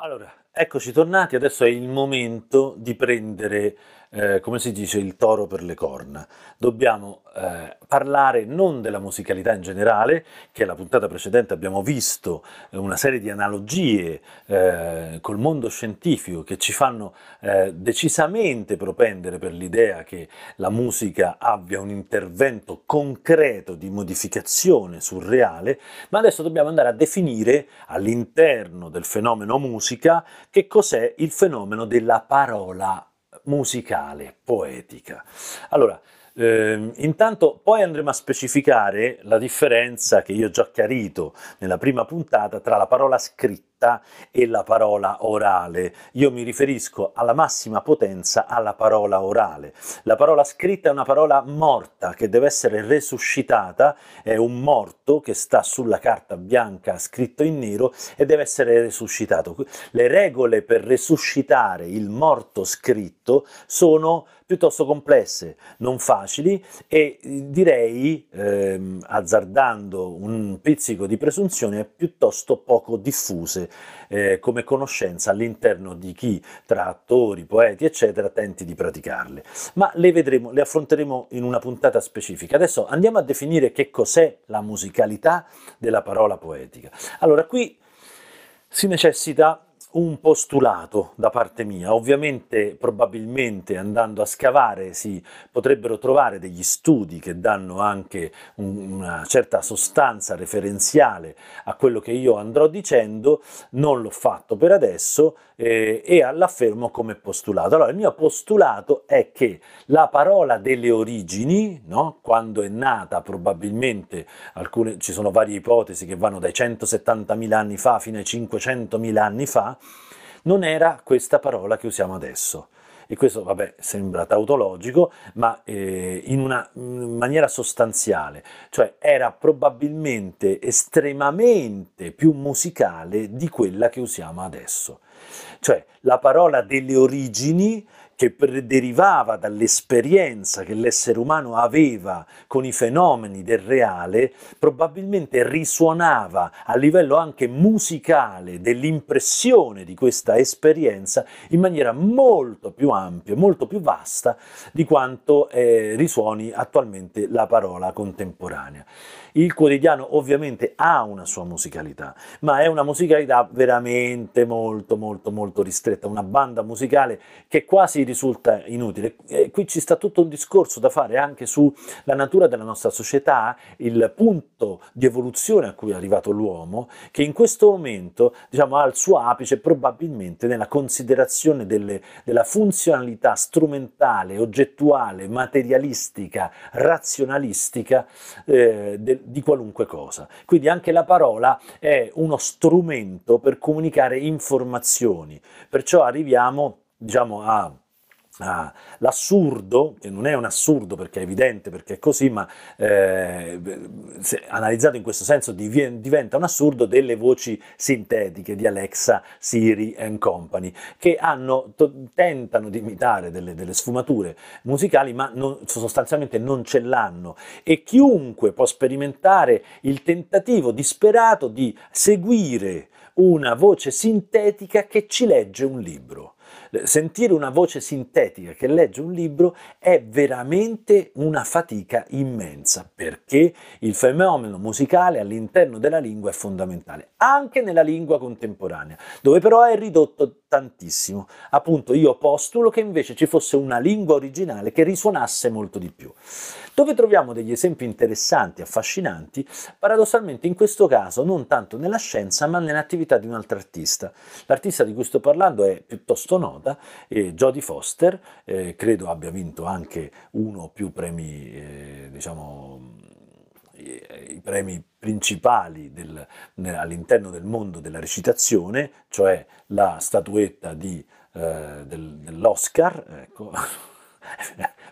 Allora, eccoci tornati, adesso è il momento di prendere, eh, come si dice, il toro per le corna. Dobbiamo eh, parlare non della musicalità in generale, che la puntata precedente abbiamo visto eh, una serie di analogie eh, col mondo scientifico che ci fanno eh, decisamente propendere per l'idea che la musica abbia un intervento concreto di modificazione surreale, ma adesso dobbiamo andare a definire all'interno del fenomeno musica che cos'è il fenomeno della parola musicale, poetica. Allora, eh, intanto poi andremo a specificare la differenza che io ho già chiarito nella prima puntata tra la parola scritta e la parola orale. Io mi riferisco alla massima potenza alla parola orale. La parola scritta è una parola morta che deve essere resuscitata, è un morto che sta sulla carta bianca scritto in nero e deve essere resuscitato. Le regole per resuscitare il morto scritto sono piuttosto complesse, non facili e direi, ehm, azzardando un pizzico di presunzione, piuttosto poco diffuse eh, come conoscenza all'interno di chi tra attori, poeti, eccetera, tenti di praticarle. Ma le vedremo, le affronteremo in una puntata specifica. Adesso andiamo a definire che cos'è la musicalità della parola poetica. Allora, qui si necessita un postulato da parte mia. Ovviamente, probabilmente andando a scavare si potrebbero trovare degli studi che danno anche una certa sostanza referenziale a quello che io andrò dicendo, non l'ho fatto per adesso eh, e l'affermo come postulato. Allora, il mio postulato è che la parola delle origini, no? quando è nata probabilmente, alcune, ci sono varie ipotesi che vanno dai 170.000 anni fa fino ai 500.000 anni fa, non era questa parola che usiamo adesso. E questo, vabbè, sembra tautologico, ma eh, in una in maniera sostanziale, cioè era probabilmente estremamente più musicale di quella che usiamo adesso. Cioè la parola delle origini che derivava dall'esperienza che l'essere umano aveva con i fenomeni del reale, probabilmente risuonava a livello anche musicale dell'impressione di questa esperienza in maniera molto più ampia, molto più vasta di quanto eh, risuoni attualmente la parola contemporanea. Il quotidiano ovviamente ha una sua musicalità, ma è una musicalità veramente molto molto molto ristretta, una banda musicale che quasi risulta inutile. E qui ci sta tutto un discorso da fare anche sulla natura della nostra società, il punto di evoluzione a cui è arrivato l'uomo, che in questo momento diciamo, ha il suo apice probabilmente nella considerazione delle, della funzionalità strumentale, oggettuale, materialistica, razionalistica eh, del, di qualunque cosa. Quindi anche la parola è uno strumento per comunicare informazioni, perciò arriviamo diciamo a Ah, l'assurdo, che non è un assurdo perché è evidente, perché è così, ma eh, analizzato in questo senso diventa un assurdo delle voci sintetiche di Alexa, Siri and Company, che hanno, tentano di imitare delle, delle sfumature musicali, ma non, sostanzialmente non ce l'hanno. E chiunque può sperimentare il tentativo disperato di seguire una voce sintetica che ci legge un libro sentire una voce sintetica che legge un libro è veramente una fatica immensa perché il fenomeno musicale all'interno della lingua è fondamentale, anche nella lingua contemporanea, dove però è ridotto tantissimo. Appunto io postulo che invece ci fosse una lingua originale che risuonasse molto di più. Dove troviamo degli esempi interessanti, affascinanti, paradossalmente in questo caso non tanto nella scienza ma nell'attività di un altro artista. L'artista di cui sto parlando è piuttosto nota, è Jodie Foster, eh, credo abbia vinto anche uno o più premi, eh, diciamo, i premi principali del, all'interno del mondo della recitazione, cioè la statuetta di, eh, del, dell'Oscar, ecco,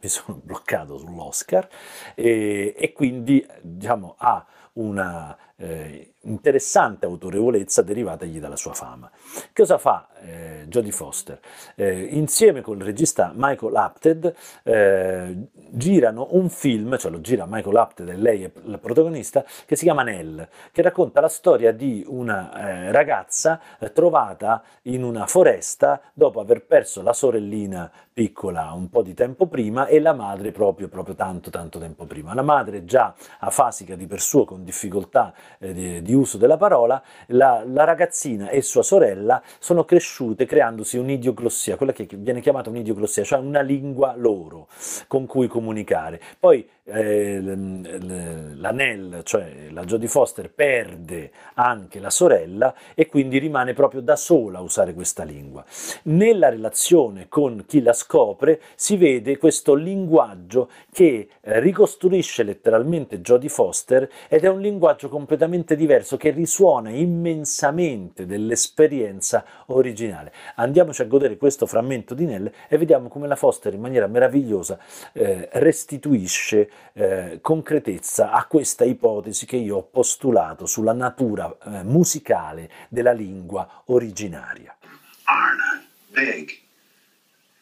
mi sono bloccato sull'Oscar e, e quindi diciamo, ha una, eh, interessante autorevolezza derivatagli dalla sua fama. Cosa fa eh, Jodie Foster? Eh, insieme il regista Michael Apted eh, girano un film, cioè lo gira Michael Apted e lei è la protagonista, che si chiama Nell, che racconta la storia di una eh, ragazza eh, trovata in una foresta dopo aver perso la sorellina piccola un po' di tempo prima e la madre proprio, proprio tanto tanto tempo prima. La madre già afasica di per suo con difficoltà eh, di, di, uso della parola, la, la, ragazzina e sua sorella sono cresciute creandosi un'idiogrossia, quella che viene chiamata un'idiogrossia, cioè una lingua loro con cui comunicare. Poi eh, la Nell, cioè la Jodie Foster, perde anche la sorella e quindi rimane proprio da sola a usare questa lingua. Nella relazione con chi la scopre si vede questo linguaggio che ricostruisce letteralmente Jodie Foster ed è un linguaggio completamente diverso che risuona immensamente dell'esperienza originale. Andiamoci a godere questo frammento di Nell e vediamo come la Foster in maniera meravigliosa eh, restituisce eh, concretezza a questa ipotesi che io ho postulato sulla natura eh, musicale della lingua originaria. Arna, big.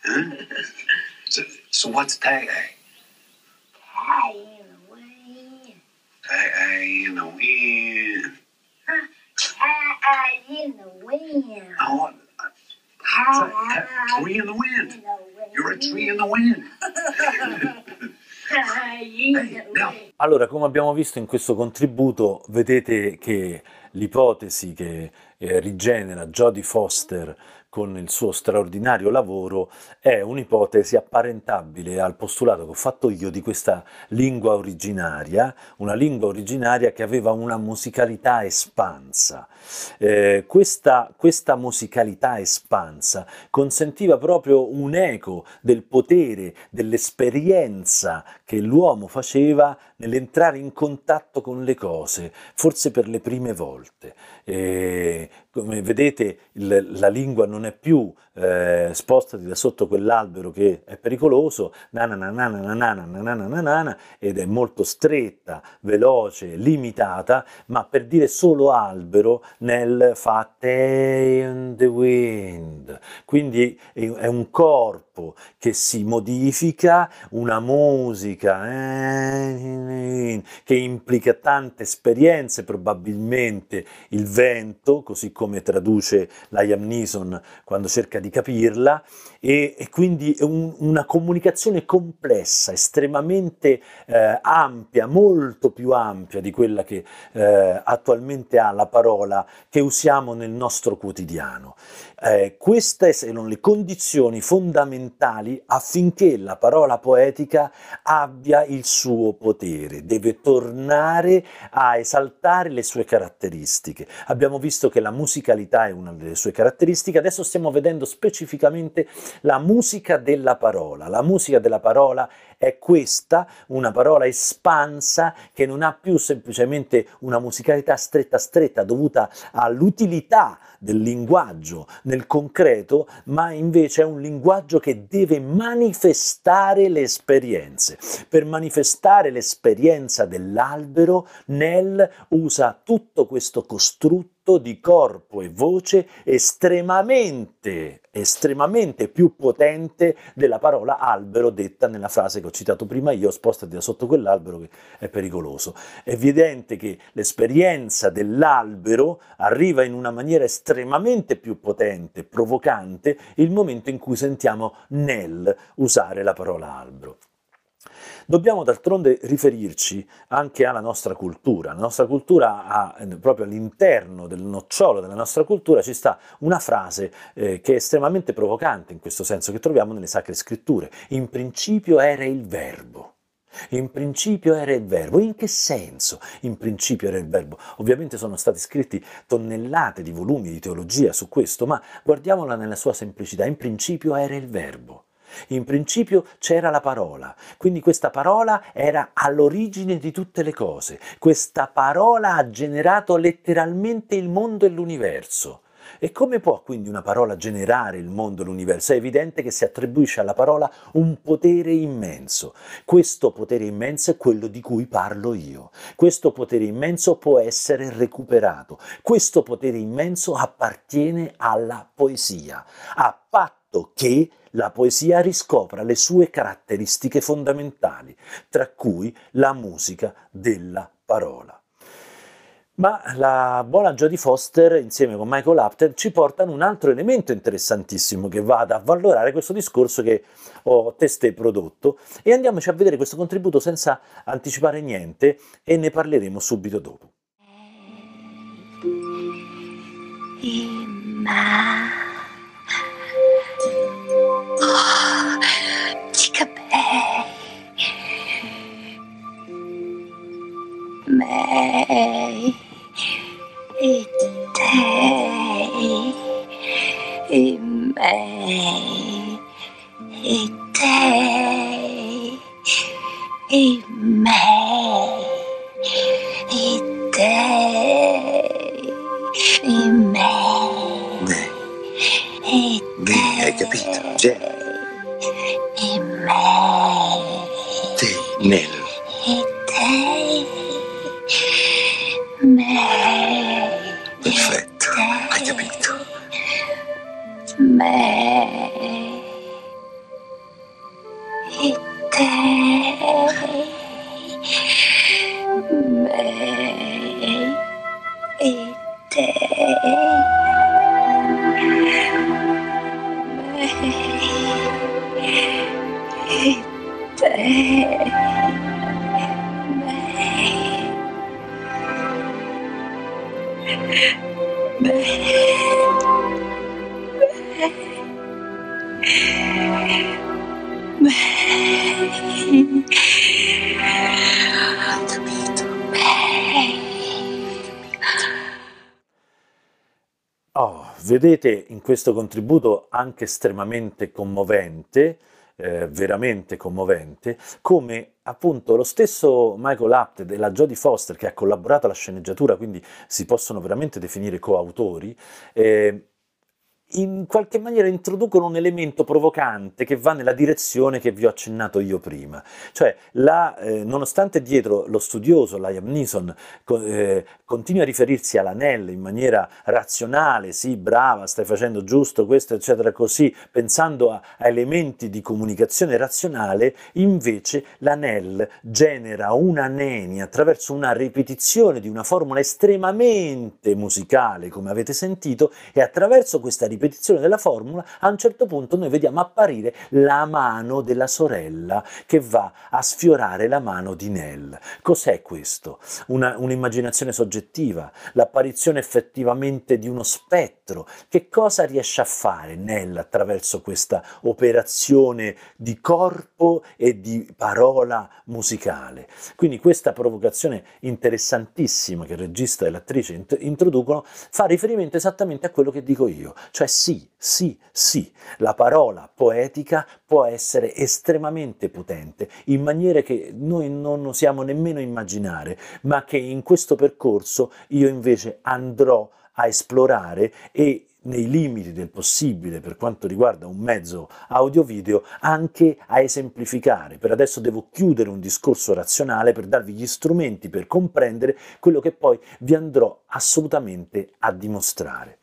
Huh? so, so what's tag A? Tag in the wind. Tag A in the wind. Tag in the wind. Oh, tree in the wind. You're a tree in the wind. Allora, come abbiamo visto in questo contributo, vedete che l'ipotesi che eh, rigenera Jodie Foster con il suo straordinario lavoro è un'ipotesi apparentabile al postulato che ho fatto io di questa lingua originaria, una lingua originaria che aveva una musicalità espansa. Eh, questa, questa musicalità espansa consentiva proprio un eco del potere, dell'esperienza che l'uomo faceva nell'entrare in contatto con le cose, forse per le prime volte. E, come vedete il, la lingua non è più eh, spostati da sotto quell'albero che è pericoloso, ed è molto stretta, veloce, limitata, ma per dire solo albero nel fa the wind. Quindi è un corpo che si modifica, una musica eh, che implica tante esperienze, probabilmente il vento, così come traduce Liam Neeson quando cerca di capirla, e, e quindi un, una comunicazione complessa, estremamente eh, ampia, molto più ampia di quella che eh, attualmente ha la parola che usiamo nel nostro quotidiano. Eh, queste sono le condizioni fondamentali affinché la parola poetica abbia il suo potere, deve tornare a esaltare le sue caratteristiche. Abbiamo visto che la musicalità è una delle sue caratteristiche, adesso stiamo vedendo specificamente la musica della parola. La musica della parola è questa, una parola espansa che non ha più semplicemente una musicalità stretta stretta dovuta all'utilità del linguaggio nel concreto, ma invece è un linguaggio che deve manifestare le esperienze. Per manifestare l'esperienza dell'albero, Nell usa tutto questo costrutto di corpo e voce estremamente, estremamente più potente della parola albero detta nella frase che ho citato prima io, spostati da sotto quell'albero che è pericoloso. È evidente che l'esperienza dell'albero arriva in una maniera estremamente più potente, provocante, il momento in cui sentiamo nel usare la parola albero. Dobbiamo d'altronde riferirci anche alla nostra cultura. La nostra cultura ha, eh, proprio all'interno del nocciolo della nostra cultura ci sta una frase eh, che è estremamente provocante in questo senso, che troviamo nelle sacre scritture. In principio era il verbo. In principio era il verbo. In che senso in principio era il verbo? Ovviamente sono stati scritti tonnellate di volumi di teologia su questo, ma guardiamola nella sua semplicità. In principio era il verbo. In principio c'era la parola, quindi questa parola era all'origine di tutte le cose. Questa parola ha generato letteralmente il mondo e l'universo. E come può quindi una parola generare il mondo e l'universo? È evidente che si attribuisce alla parola un potere immenso. Questo potere immenso è quello di cui parlo io. Questo potere immenso può essere recuperato. Questo potere immenso appartiene alla poesia, a patto che la poesia riscopra le sue caratteristiche fondamentali, tra cui la musica della parola. Ma la buona Jodie Foster, insieme con Michael Apted, ci portano un altro elemento interessantissimo che va ad avvalorare questo discorso che ho testé prodotto e andiamoci a vedere questo contributo senza anticipare niente e ne parleremo subito dopo. Ma... May it day, may, it day, may, it day, may, it day, capito? Già. It Oh, vedete in questo contributo anche estremamente commovente, eh, veramente commovente, come appunto lo stesso Michael Apted e la Jodie Foster che ha collaborato alla sceneggiatura, quindi si possono veramente definire coautori, eh, in qualche maniera introducono un elemento provocante che va nella direzione che vi ho accennato io prima. Cioè, la, eh, nonostante dietro lo studioso Liam Neeson co- eh, continui a riferirsi all'anello in maniera razionale, sì, brava, stai facendo giusto questo, eccetera, così, pensando a, a elementi di comunicazione razionale, invece l'anel genera una nenia attraverso una ripetizione di una formula estremamente musicale, come avete sentito, e attraverso questa ripetizione ripetizione della formula, a un certo punto noi vediamo apparire la mano della sorella che va a sfiorare la mano di Nell. Cos'è questo? Una, un'immaginazione soggettiva, l'apparizione effettivamente di uno spettro. Che cosa riesce a fare Nell attraverso questa operazione di corpo e di parola musicale? Quindi questa provocazione interessantissima che il regista e l'attrice introducono fa riferimento esattamente a quello che dico io, cioè sì, sì, sì, la parola poetica può essere estremamente potente, in maniere che noi non osiamo nemmeno immaginare, ma che in questo percorso io invece andrò a esplorare e nei limiti del possibile per quanto riguarda un mezzo audio-video anche a esemplificare. Per adesso devo chiudere un discorso razionale per darvi gli strumenti per comprendere quello che poi vi andrò assolutamente a dimostrare.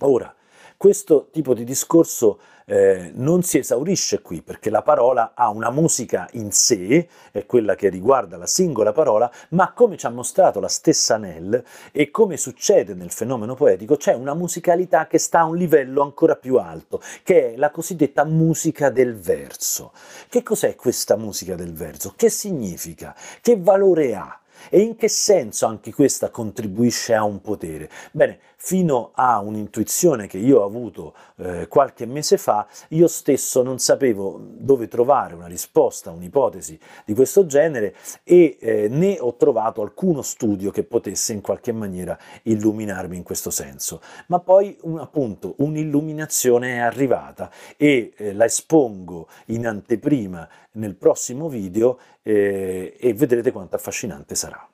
Ora, questo tipo di discorso eh, non si esaurisce qui perché la parola ha una musica in sé, è quella che riguarda la singola parola, ma come ci ha mostrato la stessa Nell e come succede nel fenomeno poetico, c'è una musicalità che sta a un livello ancora più alto, che è la cosiddetta musica del verso. Che cos'è questa musica del verso? Che significa? Che valore ha? E in che senso anche questa contribuisce a un potere? Bene, fino a un'intuizione che io ho avuto eh, qualche mese fa, io stesso non sapevo dove trovare una risposta, un'ipotesi di questo genere e eh, né ho trovato alcuno studio che potesse in qualche maniera illuminarmi in questo senso. Ma poi un, appunto un'illuminazione è arrivata e eh, la espongo in anteprima nel prossimo video eh, e vedrete quanto affascinante sarà.